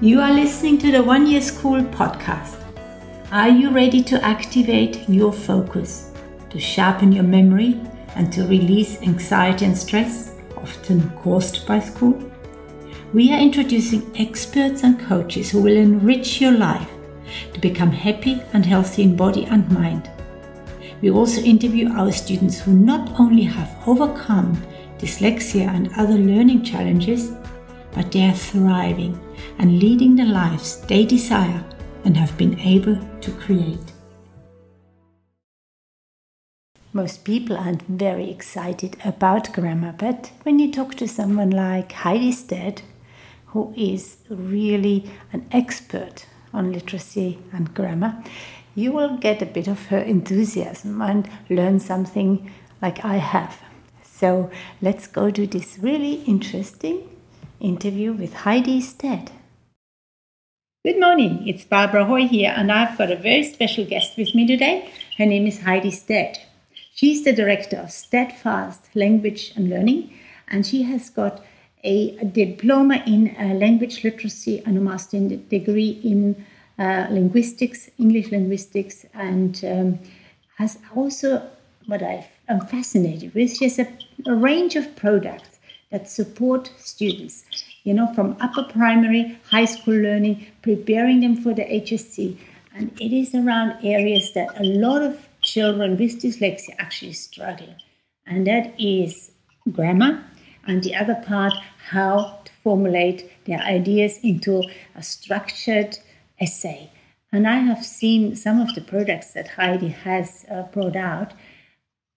You are listening to the One Year School podcast. Are you ready to activate your focus, to sharpen your memory, and to release anxiety and stress, often caused by school? We are introducing experts and coaches who will enrich your life to become happy and healthy in body and mind. We also interview our students who not only have overcome dyslexia and other learning challenges, but they are thriving and leading the lives they desire and have been able to create. Most people aren't very excited about grammar, but when you talk to someone like Heidi Stead, who is really an expert on literacy and grammar, you will get a bit of her enthusiasm and learn something like I have. So let's go to this really interesting interview with Heidi Stead. Good morning, it's Barbara Hoy here, and I've got a very special guest with me today. Her name is Heidi Stead. She's the director of Steadfast Language and Learning, and she has got a, diploma in uh, language literacy and a master's degree in uh, linguistics, English linguistics, and um, has also what I am fascinated with. She has a, a range of products that support students, you know, from upper primary, high school learning, preparing them for the HSC. And it is around areas that a lot of children with dyslexia actually struggle. And that is grammar, and the other part, how to formulate their ideas into a structured essay. And I have seen some of the products that Heidi has uh, brought out,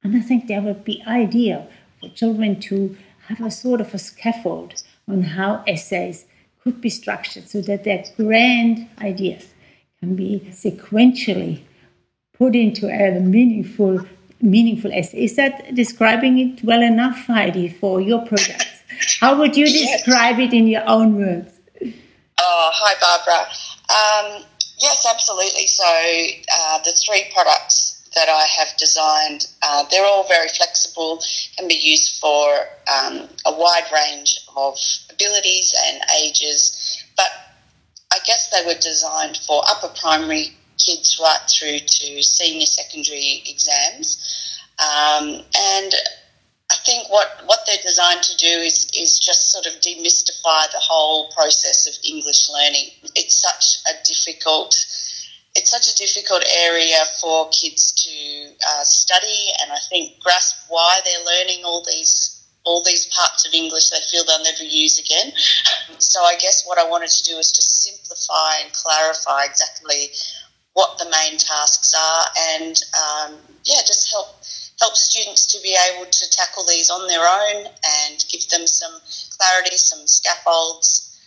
and I think they would be ideal for children to have a sort of a scaffold on how essays could be structured so that their grand ideas can be sequentially put into a meaningful meaningful essay. Is that describing it well enough, Heidi, for your project? How would you describe it in your own words? Oh, hi, Barbara. Um, yes, absolutely. So uh, the three products that I have designed. Uh, they're all very flexible, can be used for um, a wide range of abilities and ages, but I guess they were designed for upper primary kids right through to senior secondary exams. Um, and I think what, what they're designed to do is, is just sort of demystify the whole process of English learning. It's such a difficult it's such a difficult area for kids to uh, study and I think grasp why they're learning all these all these parts of English they feel they'll never use again. So I guess what I wanted to do is just simplify and clarify exactly what the main tasks are and um, yeah, just help help students to be able to tackle these on their own and give them some clarity, some scaffolds,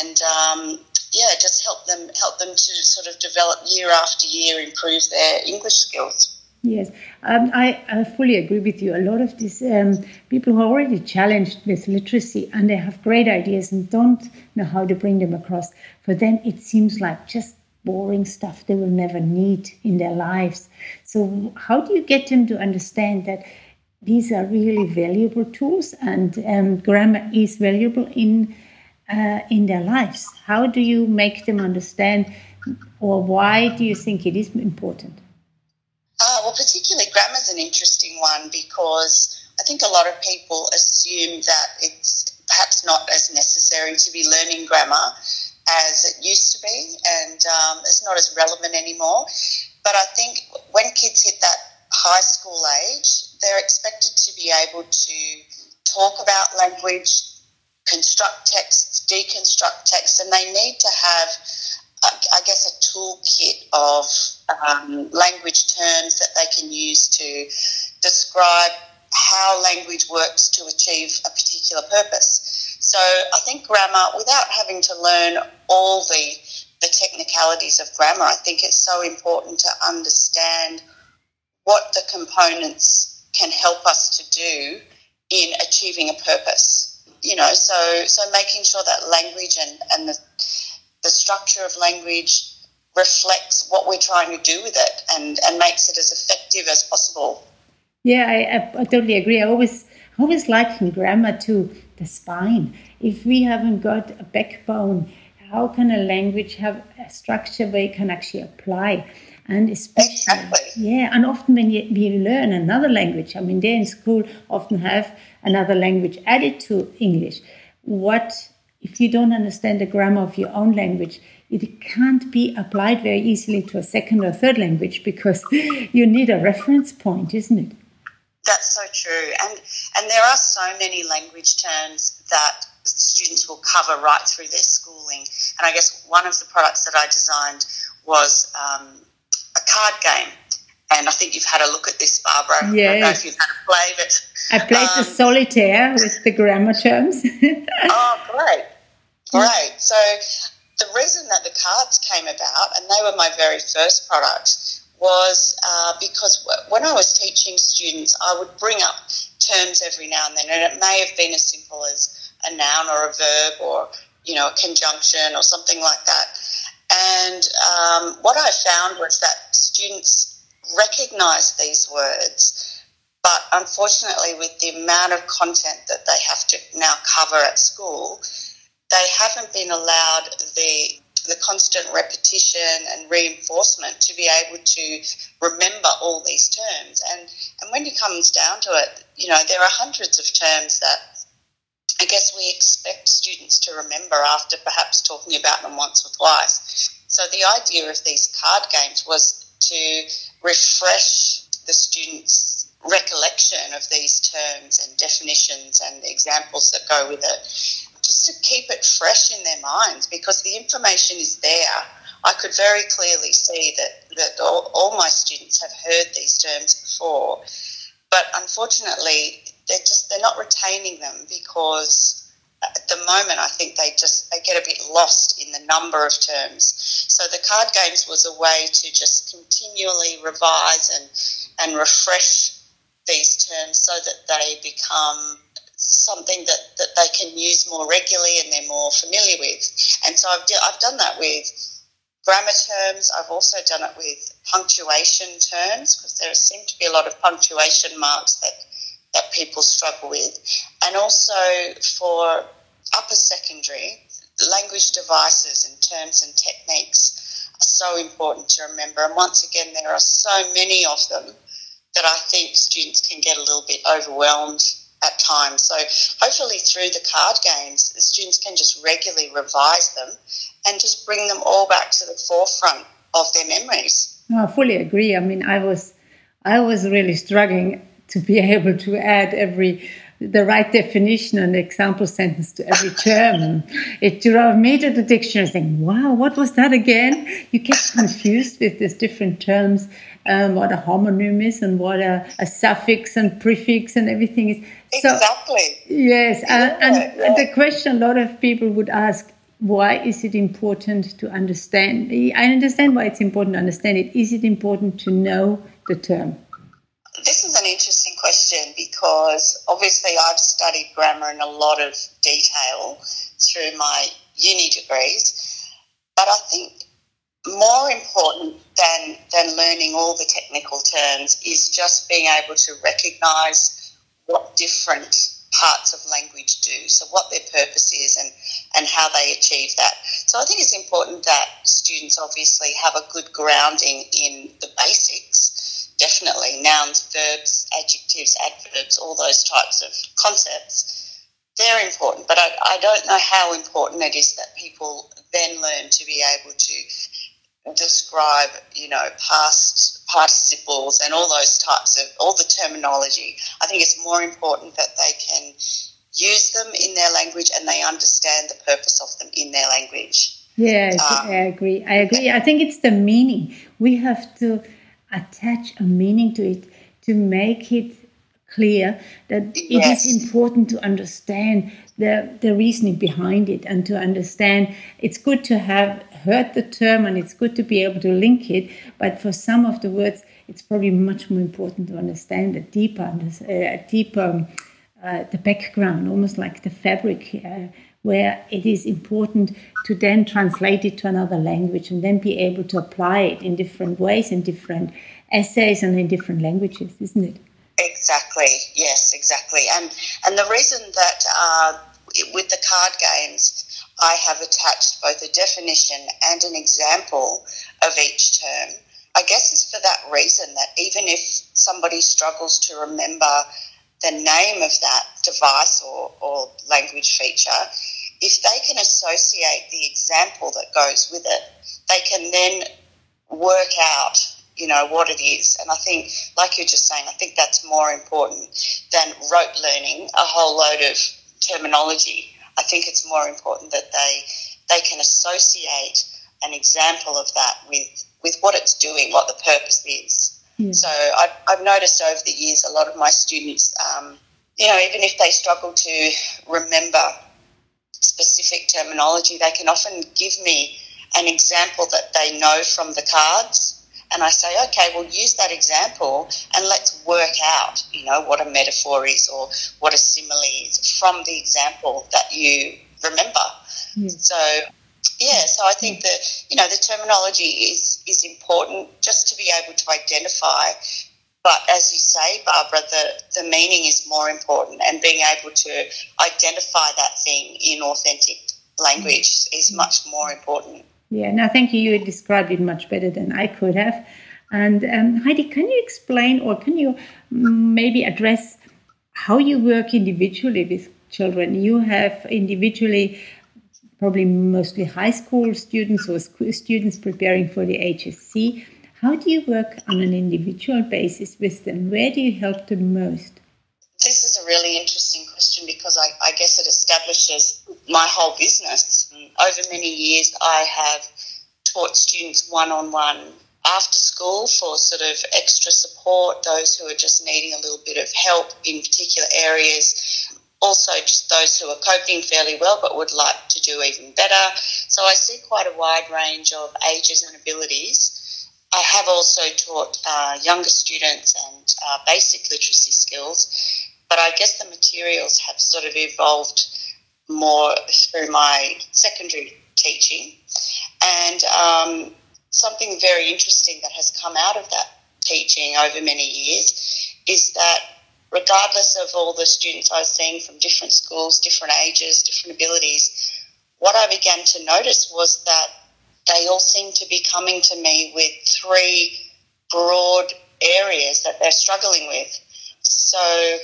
and um, yeah, just help them help them to sort of develop year after year, improve their English skills. Yes, um, I, I, fully agree with you. A lot of these um, people who are already challenged with literacy and they have great ideas and don't know how to bring them across, for them it seems like just boring stuff they will never need in their lives. So, how do you get them to understand that these are really valuable tools and um, grammar is valuable in uh, in their lives? How do you make them understand, or why do you think it is important? Uh, well, particularly grammar is an interesting one because I think a lot of people assume that it's perhaps not as necessary to be learning grammar as it used to be, and um, it's not as relevant anymore. But I think when kids hit that high school age, they're expected to be able to talk about language, construct texts, deconstruct text, and they need to have, I guess, a toolkit of um, language terms that they can use to describe how language works to achieve a particular purpose. So I think grammar, without having to learn all the the technicalities of grammar, I think it's so important to understand what the components can help us to do in achieving a purpose you know, so so making sure that language and, and the the structure of language reflects what we're trying to do with it and, and makes it as effective as possible. Yeah, I, I, totally agree. I always I always liken grammar to the spine. If we haven't got a backbone, how can a language have a structure where you can actually apply? And especially, exactly. yeah, and often when you, you learn another language, I mean, they in school often have another language added to English. What if you don't understand the grammar of your own language? It can't be applied very easily to a second or third language because you need a reference point, isn't it? That's so true, and and there are so many language terms that students will cover right through their schooling. And I guess one of the products that I designed was um, card game. And I think you've had a look at this, Barbara. Yes. I don't know if you've had a play of it. I played um, the solitaire with the grammar terms. oh, great. Great. So the reason that the cards came about, and they were my very first product, was uh, because when I was teaching students, I would bring up terms every now and then, and it may have been as simple as a noun or a verb or you know a conjunction or something like that. And um, what I found was that students recognize these words, but unfortunately, with the amount of content that they have to now cover at school, they haven't been allowed the the constant repetition and reinforcement to be able to remember all these terms. And, and when it comes down to it, you know, there are hundreds of terms that I guess we expect students to remember after perhaps talking about them once or twice. So the idea of these card games was to refresh the students' recollection of these terms and definitions and the examples that go with it just to keep it fresh in their minds because the information is there. I could very clearly see that, that all, all my students have heard these terms before, but unfortunately, they're just they're not retaining them because at the moment I think they just they get a bit lost in the number of terms. So the card games was a way to just continually revise and and refresh these terms so that they become something that, that they can use more regularly and they're more familiar with. And so I've, I've done that with grammar terms. I've also done it with punctuation terms because there seem to be a lot of punctuation marks that, that people struggle with. And also for upper secondary, language devices and terms and techniques are so important to remember. And once again, there are so many of them that I think students can get a little bit overwhelmed at times. So hopefully through the card games, the students can just regularly revise them and just bring them all back to the forefront of their memories. No, I fully agree. I mean, I was, I was really struggling to be able to add every the right definition and example sentence to every term. It drove me to the dictionary saying, wow, what was that again? You get confused with these different terms, um, what a homonym is and what a, a, suffix and prefix and everything is. So, exactly. Yes. Yeah, and, and yeah. the question a lot of people would ask, why is it important to understand? I understand why it's important to understand it. Is it important to know the term? This is an interesting question because obviously I've studied grammar in a lot of detail through my uni degrees, but I think more important than, than learning all the technical terms is just being able to recognize what different parts of language do, so what their purpose is and, and how they achieve that. So I think it's important that students obviously have a good grounding in the basics, definitely nouns, verbs, adjectives, adverbs, all those types of concepts. They're important, but I, I don't know how important it is that people then learn to be able to describe, you know, past participles and all those types of all the terminology. I think it's more important that they can use them in their language and they understand the purpose of them in their language. Yes, um, I agree. I agree. I think it's the meaning. We have to attach a meaning to it to make it clear that yes. it is important to understand the, the reasoning behind it and to understand it's good to have heard the term and it's good to be able to link it, but for some of the words, it's probably much more important to understand a deeper, uh, deeper uh, the background, almost like the fabric, uh, where it is important to then translate it to another language and then be able to apply it in different ways in different essays and in different languages, isn't it? Exactly. Yes, exactly. And and the reason that uh, with the card games, I have attached both a definition and an example of each term. I guess it's for that reason that even if somebody struggles to remember the name of that device or, or language feature, if they can associate the example that goes with it, they can then work out, you know, what it is. And I think, like you're just saying, I think that's more important than rote learning a whole load of terminology. I think it's more important that they they can associate an example of that with with what it's doing, what the purpose is. Yeah. So I've, I've, noticed over the years a lot of my students, um, you know, even if they struggle to remember specific terminology, they can often give me an example that they know from the cards. And I say, okay, well, use that example and let's work out, you know, what a metaphor is or what a simile is from the example that you remember. Yes. So, yeah, so I think hmm. that, you know, the terminology is, is important just to be able to identify but as you say, Barbara, the, the meaning is more important, and being able to identify that thing in authentic language is much more important. Yeah, no, thank you. You described it much better than I could have. And um, Heidi, can you explain or can you maybe address how you work individually with children? You have individually probably mostly high school students or students preparing for the HSC. How do you work on an individual basis with them? Where do you help them most? This is a really interesting question because I, I guess it establishes my whole business. Over many years, I have taught students one on one after school for sort of extra support, those who are just needing a little bit of help in particular areas, also just those who are coping fairly well but would like to do even better. So I see quite a wide range of ages and abilities. I have also taught uh, younger students and uh, basic literacy skills, but I guess the materials have sort of evolved more through my secondary teaching. And um, something very interesting that has come out of that teaching over many years is that regardless of all the students I was seeing from different schools, different ages, different abilities, what I began to notice was that they all seem to be coming to me with three broad areas that they're struggling with. So,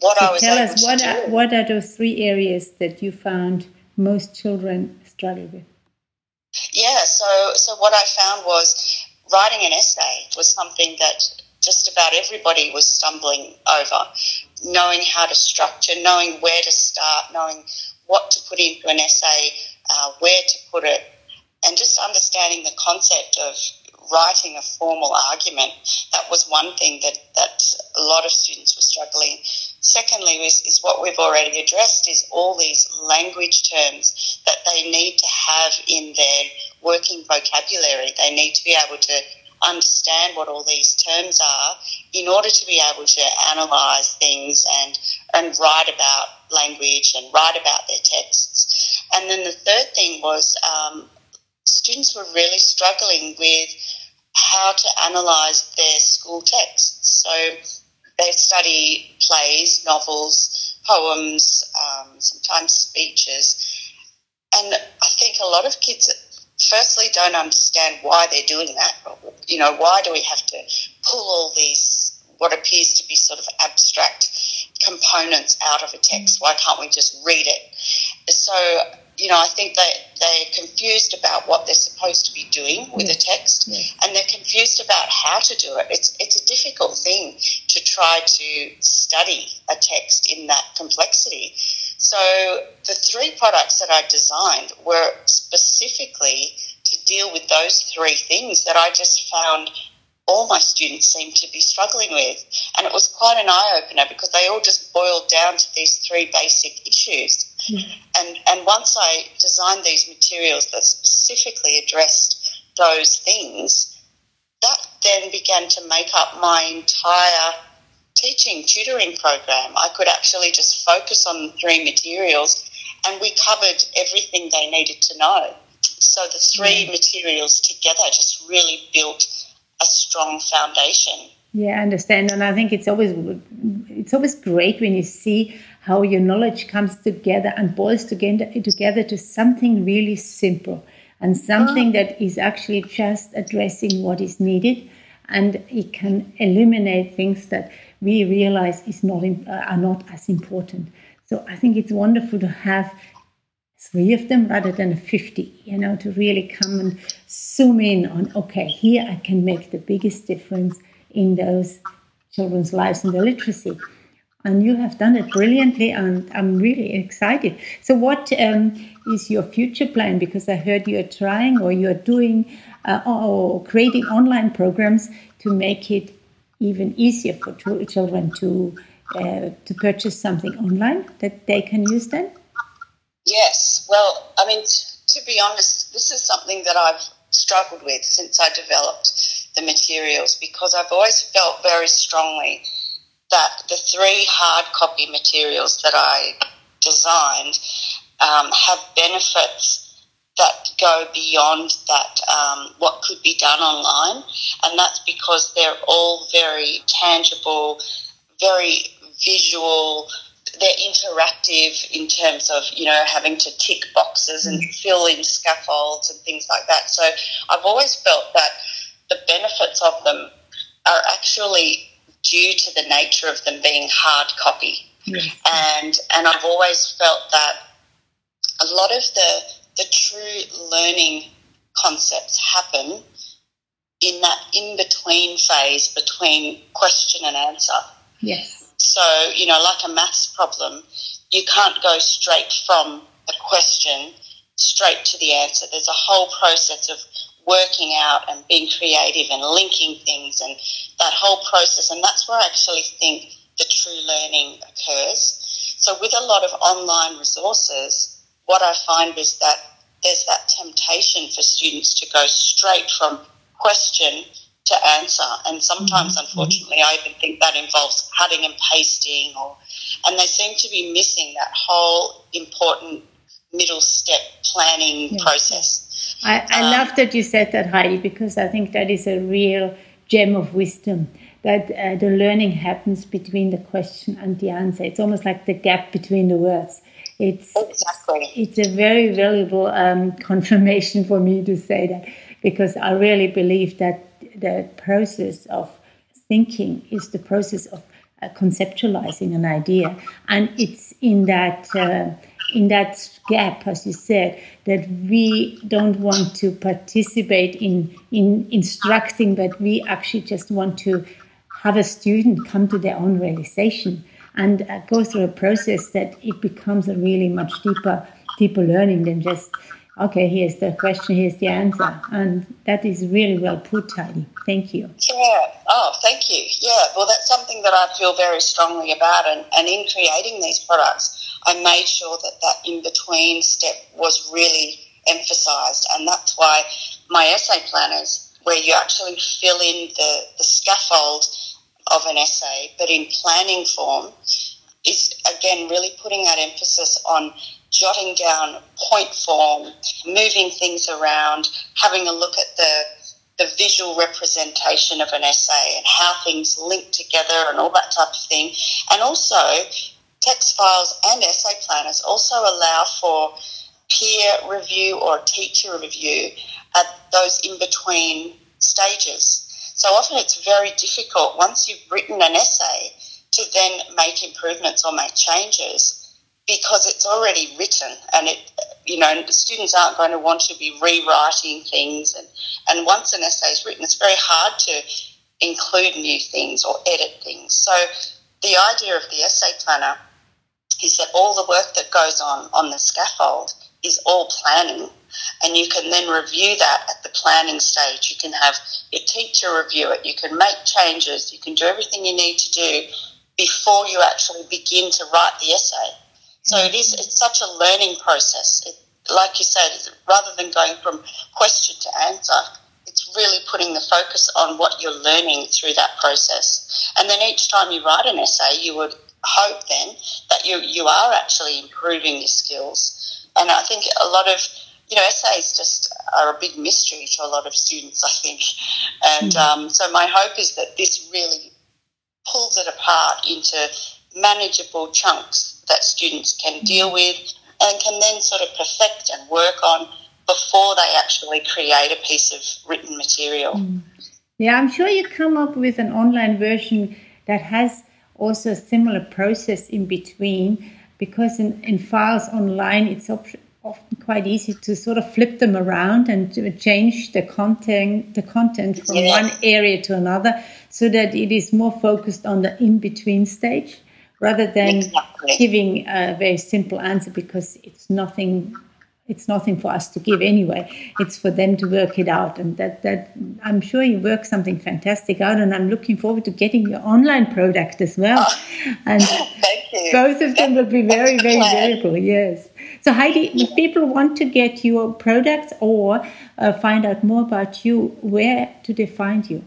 what so I was tell us what are, do, what are those three areas that you found most children struggle with? Yeah, so so what I found was writing an essay was something that just about everybody was stumbling over. Knowing how to structure, knowing where to start, knowing what to put into an essay, uh, where to put it, and just understanding the concept of writing a formal argument, that was one thing that, that a lot of students were struggling. Secondly, is, is what we've already addressed is all these language terms that they need to have in their working vocabulary. They need to be able to understand what all these terms are in order to be able to analyze things and and write about language and write about their texts. And then the third thing was um, students were really struggling with how to analyse their school texts. So they study plays, novels, poems, um, sometimes speeches. And I think a lot of kids, firstly, don't understand why they're doing that. You know, why do we have to pull all these, what appears to be sort of abstract components out of a text? Why can't we just read it? So you know, I think they they're confused about what they're supposed to be doing with a text, and they're confused about how to do it. It's it's a difficult thing to try to study a text in that complexity. So the three products that I designed were specifically to deal with those three things that I just found all my students seem to be struggling with. And it was quite an eye opener because they all just boiled down to these three basic issues. And, and once I designed these materials that specifically addressed those things, that then began to make up my entire teaching tutoring program. I could actually just focus on the three materials and we covered everything they needed to know. So the three mm. materials together just really built a strong foundation. Yeah, I understand, and I think it's always it's always great when you see how your knowledge comes together and boils together, together to something really simple and something that is actually just addressing what is needed. And it can eliminate things that we realize is not uh, are not as important. So i think it's wonderful to have three of them rather than 50 you know to really come and zoom in on okay here i can make the biggest difference in those children's lives and their literacy and you have done it brilliantly and i'm really excited. So what um, is your future plan? Because i heard you're trying or you're doing uh, or creating online programs to make it even easier for children to uh, to purchase something online that they can use then? Yes. Well i mean to be honest this is something that i've struggled with since i developed the materials because i've always felt very strongly that the three hard copy materials that I designed um, have benefits that go beyond that um, what could be done online, and that's because they're all very tangible, very visual. They're interactive in terms of you know having to tick boxes and fill in scaffolds and things like that. So I've always felt that the benefits of them are actually due to the nature of them being hard copy. Yes. And and I've always felt that a lot of the the true learning concepts happen in that in between phase between question and answer. Yes. So, you know, like a maths problem, you can't go straight from a question straight to the answer. There's a whole process of working out and being creative and linking things and that whole process. And that's where I actually think the true learning occurs. So with a lot of online resources, what I find is that there's that temptation for students to go straight from question to answer. And sometimes, mm-hmm. unfortunately, I even think that involves cutting and pasting or, and they seem to be missing that whole important middle step planning yes. process. I, I um, love that you said that, Heidi, because I think that is a real gem of wisdom. That uh, the learning happens between the question and the answer. It's almost like the gap between the words. It's exactly. It's a very valuable um, confirmation for me to say that because I really believe that the process of thinking is the process of uh, conceptualizing an idea, and it's in that. Uh, in that gap, as you said, that we don't want to participate in, in instructing, but we actually just want to have a student come to their own realization and uh, go through a process that it becomes a really much deeper, deeper learning than just, okay, here's the question, here's the answer. And that is really well put, Heidi. Thank you. Yeah. Oh, thank you. Yeah. Well, that's something that I feel very strongly about. And, and in creating these products, I made sure that that in between step was really emphasized. And that's why my essay planners, where you actually fill in the, the scaffold of an essay, but in planning form, is again really putting that emphasis on jotting down point form, moving things around, having a look at the the visual representation of an essay and how things link together and all that type of thing. And also text files and essay planners also allow for peer review or teacher review at those in between stages. So often it's very difficult once you've written an essay to then make improvements or make changes because it's already written and it you know students aren't going to want to be rewriting things and, and once an essay is written it's very hard to include new things or edit things. So the idea of the essay planner is that all the work that goes on on the scaffold is all planning and you can then review that at the planning stage. You can have your teacher review it, you can make changes, you can do everything you need to do before you actually begin to write the essay. So it is it's such a learning process. It, like you said, rather than going from question to answer, it's really putting the focus on what you're learning through that process. And then each time you write an essay, you would hope then that you, you are actually improving your skills. And I think a lot of, you know, essays just are a big mystery to a lot of students, I think. And mm-hmm. um, so my hope is that this really pulls it apart into manageable chunks that students can deal with and can then sort of perfect and work on before they actually create a piece of written material. Mm. Yeah, I'm sure you come up with an online version that has also a similar process in between because in, in files online it's op- often quite easy to sort of flip them around and change the content the content from yeah. one area to another so that it is more focused on the in between stage rather than exactly. giving a very simple answer because it's nothing it's nothing for us to give anyway. It's for them to work it out. And that that i'm sure you work something fantastic out and i'm looking forward to getting your online product as well. Oh, and both of them will be very very valuable yes. So heidi if people want to get your products or uh, find out more about you where do they find you?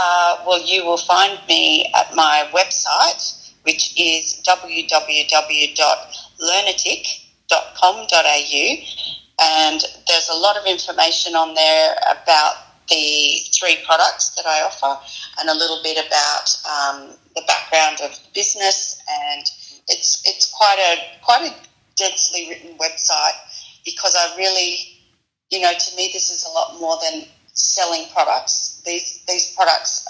Uh, well, you will find me at my website, which is www.learnatic.com.au. And there's a lot of information on there about the three products that I offer and a little bit about um, the background of the business. And it's, it's quite a, quite a densely written website because I really, you know, to me, this is a lot more than selling products. These these products,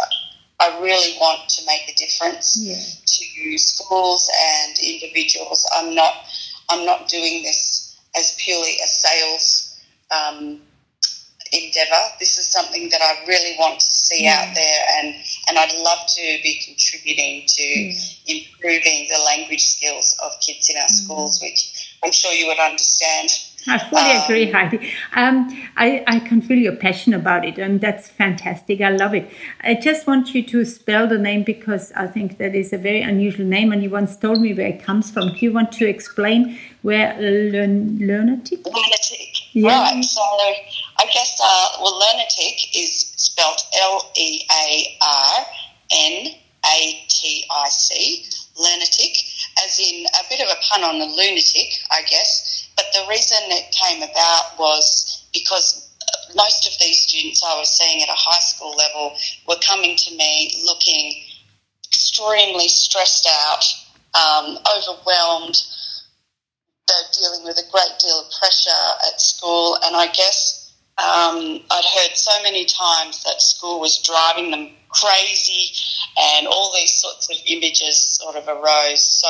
I really want to make a difference yeah. to schools and individuals. I'm not I'm not doing this as purely a sales um, endeavor. This is something that I really want to see yeah. out there, and and I'd love to be contributing to yeah. improving the language skills of kids in our mm. schools, which I'm sure you would understand I fully um, agree, Heidi. Um, I, I can feel your passion about it, and that's fantastic. I love it. I just want you to spell the name because I think that is a very unusual name, and you once told me where it comes from. Do you want to explain where Learn, Learnatic? Learnatic. Yeah. Right. So I guess, uh, well, Learnatic is spelled L E A R N A T I C, Learnatic, as in a bit of a pun on the lunatic, I guess. But the reason it came about was because most of these students I was seeing at a high school level were coming to me looking extremely stressed out, um, overwhelmed. They're dealing with a great deal of pressure at school, and I guess um, I'd heard so many times that school was driving them crazy, and all these sorts of images sort of arose. So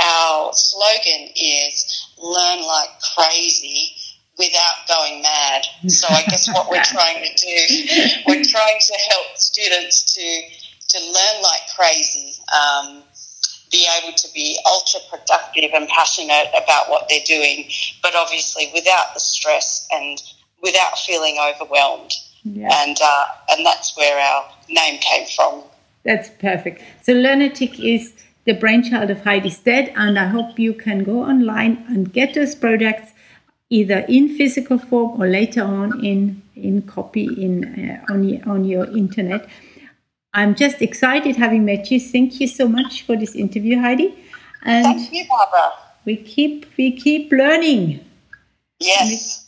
our slogan is learn like crazy without going mad. So I guess what we're trying to do, we're trying to help students to to learn like crazy. Um, be able to be ultra productive and passionate about what they're doing, but obviously without the stress and without feeling overwhelmed. Yeah. And uh, and that's where our name came from. That's perfect. So Learnatic is the brainchild of Heidi Stead, and I hope you can go online and get those products either in physical form or later on in in copy in uh, on your, on your internet. I'm just excited having met you. Thank you so much for this interview, Heidi. And Thank you, Barbara. We keep we keep learning. Yes